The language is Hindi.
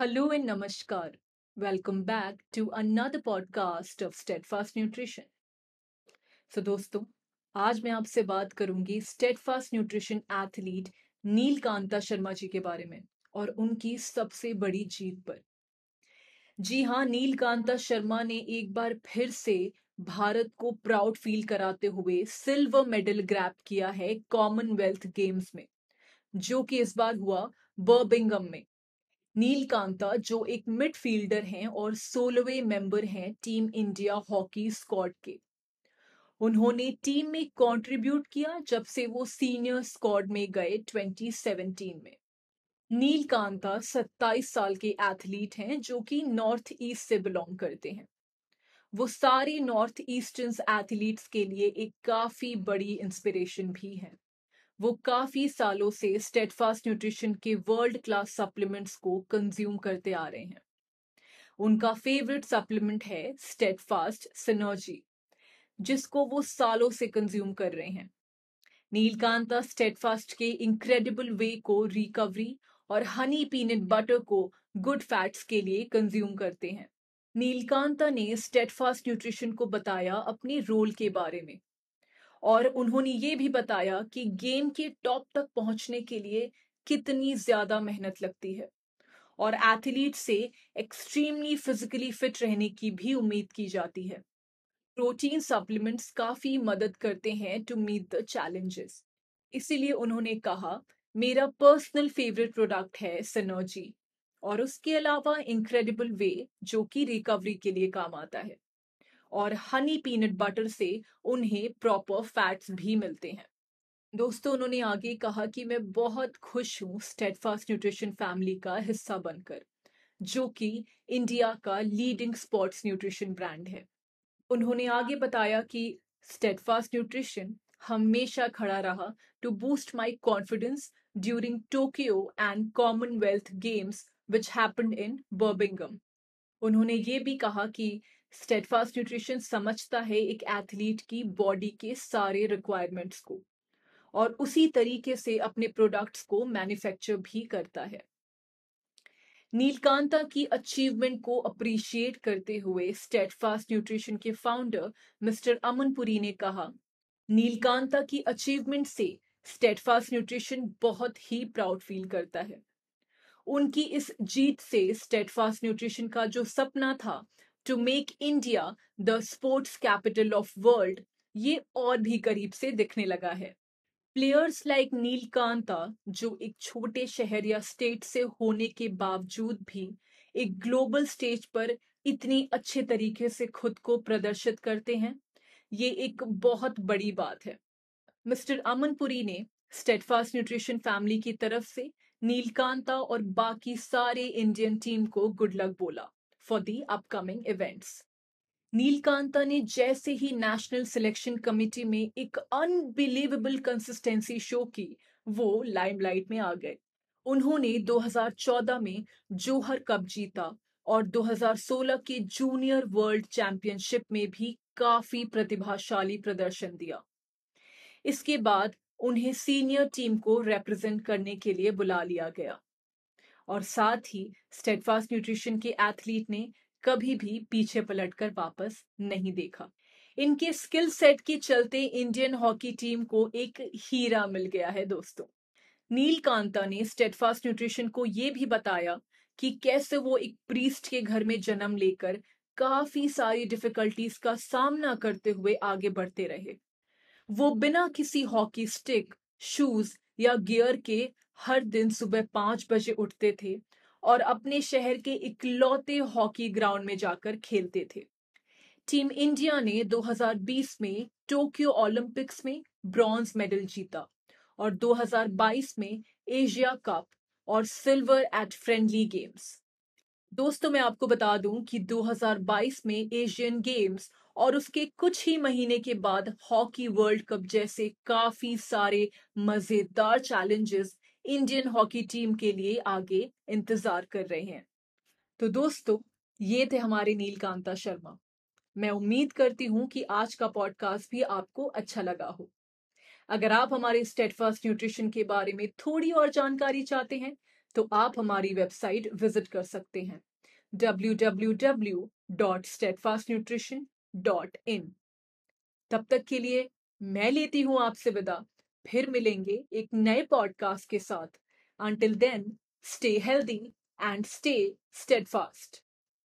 Hello and namaskar. Welcome back to another podcast of Steadfast Nutrition. So दोस्तों, आज मैं आपसे बात करूँगी Steadfast Nutrition athlete Neel Kanta Sharma ji के बारे में और उनकी सबसे बड़ी जीत पर जी हाँ नील कांता शर्मा ने एक बार फिर से भारत को प्राउड फील कराते हुए सिल्वर मेडल ग्रैप किया है कॉमनवेल्थ गेम्स में, जो कि इस बार हुआ बर्बिंगम में नील कांता जो एक मिडफील्डर हैं और सोलहवें मेंबर हैं टीम इंडिया हॉकी स्क्वाड के। उन्होंने टीम में कंट्रीब्यूट किया जब से वो सीनियर स्क्वाड में गए 2017 में। नील कांता 27 साल के एथलीट हैं जो कि नॉर्थ ईस्ट से बिलोंग करते हैं। वो सारे नॉर्थ ईस्टर्न एथलीट्स के लिए एक काफ़ी बड़ी इंस्पिरेशन भी है। वो काफ़ी सालों से स्टेटफास्ट न्यूट्रिशन के वर्ल्ड क्लास सप्लीमेंट्स को कंज्यूम करते आ रहे हैं। उनका फेवरेट सप्लीमेंट है स्टेटफास्ट सिनर्जी जिसको वो सालों से कंज्यूम कर रहे हैं। नीलकांता स्टेटफास्ट के इनक्रेडिबल वे को रिकवरी और हनी पीनट बटर को गुड फैट्स के लिए कंज्यूम करते हैं। नीलकांता ने स्टेटफास्ट न्यूट्रिशन को बताया अपने रोल के बारे में। और उन्होंने ये भी बताया कि गेम के टॉप तक पहुँचने के लिए कितनी ज़्यादा मेहनत लगती है। और एथलीट से एक्सट्रीमली फिजिकली फिट रहने की भी उम्मीद की जाती है। प्रोटीन सप्लीमेंट्स काफ़ी मदद करते हैं टू मीट द चैलेंजेस इसीलिए उन्होंने कहा, मेरा पर्सनल फेवरेट प्रोडक्ट है सिनर्जी और उसके अलावा इनक्रेडिबल वे जो कि रिकवरी के लिए काम आता है। और हनी पीनट बटर से उन्हें प्रॉपर फैट्स भी मिलते हैं। दोस्तों, उन्होंने आगे कहा कि मैं बहुत खुश हूँ स्टेडफास्ट न्यूट्रिशन फैमिली का हिस्सा बनकर, जो कि इंडिया का लीडिंग स्पोर्ट्स न्यूट्रिशन ब्रांड है। उन्होंने आगे बताया कि स्टेडफास्ट न्यूट्रिशन हमेशा खड़ा रहा to boost my confidence during Tokyo and Commonwealth Games which happened in Birmingham उन्होंने ये भी कहा कि स्टेडफास्ट न्यूट्रिशन समझता है एक एथलीट की बॉडी के सारे रिक्वायरमेंट्स को और उसी तरीके से अपने प्रोडक्ट्स को मैन्युफैक्चर भी करता है। नीलकांता की अचीवमेंट को अप्रिशिएट करते हुए स्टेडफास्ट न्यूट्रिशन के फाउंडर मिस्टर अमनपुरी ने कहा, नीलकांता की अचीवमेंट से स्टेडफास्ट न्यूट्रिशन बहुत ही प्राउड फील करता है। उनकी इस जीत से स्टेडफास्ट न्यूट्रिशन का जो सपना था to make India the sports capital of world ये और भी करीब से दिखने लगा है। प्लेयर्स लाइक नीलकांता जो एक छोटे शहर या स्टेट से होने के बावजूद भी एक ग्लोबल स्टेज पर इतनी अच्छे तरीके से खुद को प्रदर्शित करते हैं, ये एक बहुत बड़ी बात है। मिस्टर अमनपुरी ने स्टेटफास्ट न्यूट्रिशन फैमिली की तरफ़ से नीलकांता और बाकी सारे इंडियन टीम को गुड लक बोला। For the upcoming events Neelkanta ने जैसे ही नेशनल सिलेक्शन कमेटी में एक अनबिलीवेबल कंसिस्टेंसी शो की वो लाइमलाइट में आ गए उन्होंने 2014 में जोहर कप जीता और 2016 के जूनियर वर्ल्ड चैंपियनशिप में भी काफ़ी प्रतिभाशाली प्रदर्शन दिया इसके बाद उन्हें सीनियर टीम को रिप्रेजेंट करने के लिए बुला लिया गया और साथ ही स्टेडफास्ट न्यूट्रिशन के एथलीट ने कभी भी पीछे पलटकर वापस नहीं देखा। इनके स्किल सेट के चलते इंडियन हॉकी टीम को एक हीरा मिल गया है दोस्तों। नील कांता ने स्टेडफास्ट न्यूट्रिशन को यह भी बताया कि कैसे वो एक प्रीस्ट के घर में जन्म लेकर काफ़ी सारी डिफिकल्टीज का सामना करते हुए आगे बढ़ते रहे। वो बिना किसी हॉकी स्टिक शूज़ या गियर के हर दिन सुबह पाँच बजे उठते थे और अपने शहर के इकलौते हॉकी ग्राउंड में जाकर खेलते थे। टीम इंडिया ने 2020 में टोक्यो ओलंपिक्स में ब्रॉन्ज मेडल जीता और 2022 में एशिया कप और सिल्वर एट फ्रेंडली गेम्स। दोस्तों, मैं आपको बता दूँ कि 2022 में एशियन गेम्स और उसके कुछ ही महीने के बाद हॉकी वर्ल्ड कप जैसे काफ़ी सारे मज़ेदार चैलेंजेस इंडियन हॉकी टीम के लिए आगे इंतज़ार कर रहे हैं। तो दोस्तों, ये थे हमारे नीलकांता शर्मा। मैं उम्मीद करती हूँ कि आज का पॉडकास्ट भी आपको अच्छा लगा हो। अगर आप हमारे स्टेटफास्ट न्यूट्रिशन के बारे में थोड़ी और जानकारी चाहते हैं तो आप हमारी वेबसाइट विज़िट कर सकते हैं। www.steadfastnutrition.in तब तक के लिए मैं लेती हूँ आपसे विदा। फिर मिलेंगे एक नए पॉडकास्ट के साथ. Until then stay healthy and stay steadfast